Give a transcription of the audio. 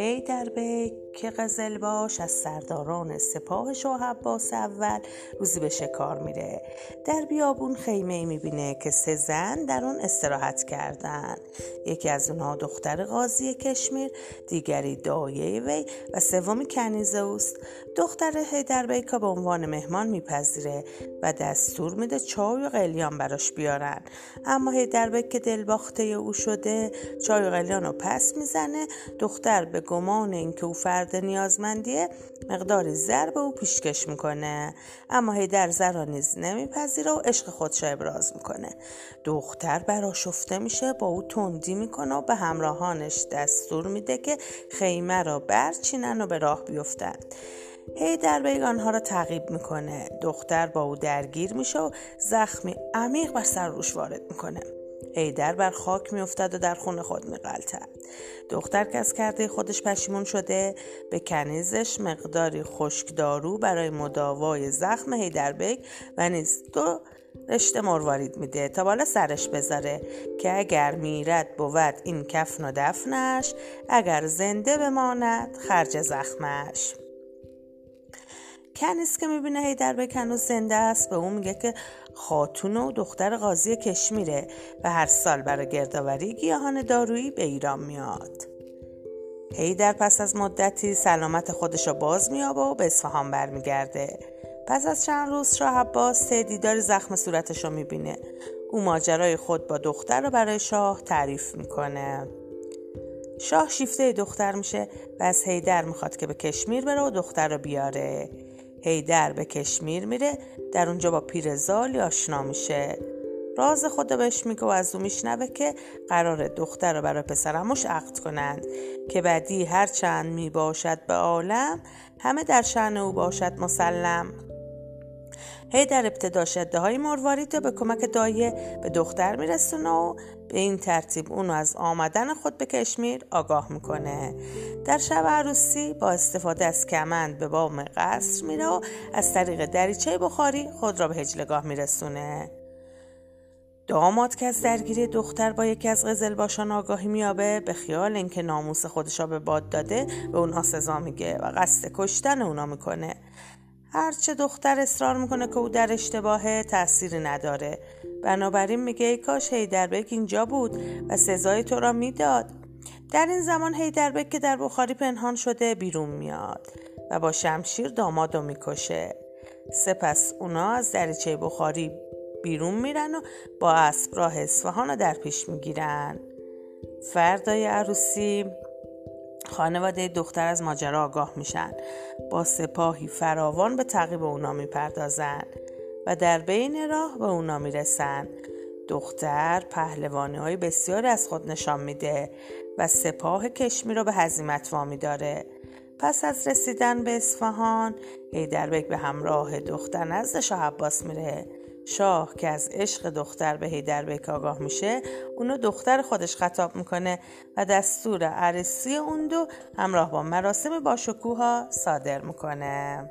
حیدر بیگ که قزلباش از سرداران سپاه شاه عباس اول روزی به شکار میره. در بیابون خیمه ای می‌بینه که سه زن در اون استراحت کردن. یکی از اونها دختر قاضی کشمیر دیگری دایه وی و سومی کنیزه اوست. دختر حیدر بیگ به عنوان مهمان میپذیره و دستور میده چای و قلیان براش بیارن. اما حیدر بیگ که دلباخته او شده چای و قلیان رو پس می‌زنه دختر به گمان اینکه او فرد نیازمندیه مقداری زر به او پیشکش می‌کنه. اما هیدر زر را نیز نمیپذیره و عشق خودش ابراز می‌کنه. دختر براشفته میشه با او تندی می‌کنه و به همراهانش دستور میده که خیمه را برچینن و به راه بیفتند هیدر بیگ آنها را تعقیب می‌کنه. دختر با او درگیر میشه و زخمی عمیق بر سر روش وارد می‌کنه. هیدر بر خاک میافتد و در خون خود میغلطد دختر که از کرده خودش پشیمون شده. به کنیزش مقداری خشکدارو برای مداوای زخم هیدر بیگ و نیز دو رشته مروارید میده تا بالا سرش بذاره که اگر میرد بود این کفن و دفنش اگر زنده بماند خرج زخمش. کنیز که می‌بینه هیدر به کنوز زنده است. به اون میگه که خاتون و دختر قاضی کشمیره و هر سال برای گردآوری گیاهان دارویی به ایران میاد. هیدر پس از مدتی سلامت خودش رو باز میابه و به اصفهان برمیگرده. پس از چند روز شاه عباس دیدار زخم صورتش رو می‌بینه. او ماجرای خود با دختر رو برای شاه تعریف می‌کنه. شاه شیفته دختر میشه و از هیدر می‌خواد که به کشمیر بره و دختر رو بیاره. هیدر به کشمیر میره در اونجا با پیرزالی آشنا میشه. راز خدا بهش میگه و از او میشنوه که قرار دختر رو برای پسرموش عقد کنند که بعدی هر چند می‌باشد به عالم همه در شعن او باشد مسلم. هی در ابتدا شده های مروارید به کمک دایه به دختر میرسونه و به این ترتیب اونو از آمدن خود به کشمیر آگاه می‌کنه. در شب عروسی با استفاده از کمند به بام قصر میره و از طریق دریچه بخاری خود را به هجلگاه میرسونه. داماد که از درگیری دختر با یکی از باشان آگاهی میابه به خیال اینکه ناموس خودشا به باد داده به اونها سزا میگه و قصد کشتن اونا می‌کنه. هرچه دختر اصرار می‌کنه که او در اشتباه تأثیری نداره. بنابراین میگه ای کاش هیدربک اینجا بود و سزای تو را می‌داد. در این زمان هیدربک که در بخاری پنهان شده بیرون میاد و با شمشیر داماد رو می‌کشه. سپس اونا از دریچه بخاری بیرون میرن و با اسب راه اصفهان رو در پیش می‌گیرن. فردای عروسی خانواده دختر از ماجرا آگاه میشن. با سپاهی فراوان به تعقیب اونا می‌پردازن و در بین راه به اونا می‌رسن. دختر پهلوانی های بسیاری از خود نشان میده و سپاه کشمی رو به هزیمت وامی داره. پس از رسیدن به اصفهان هیدربک به همراه دختر نزد شاه عباس میره. شاه که از عشق دختر به هیدربک آگاه میشه اونو دختر خودش خطاب می‌کنه و دستور عرسی اون دو همراه با مراسم باشکوها صادر می‌کنه.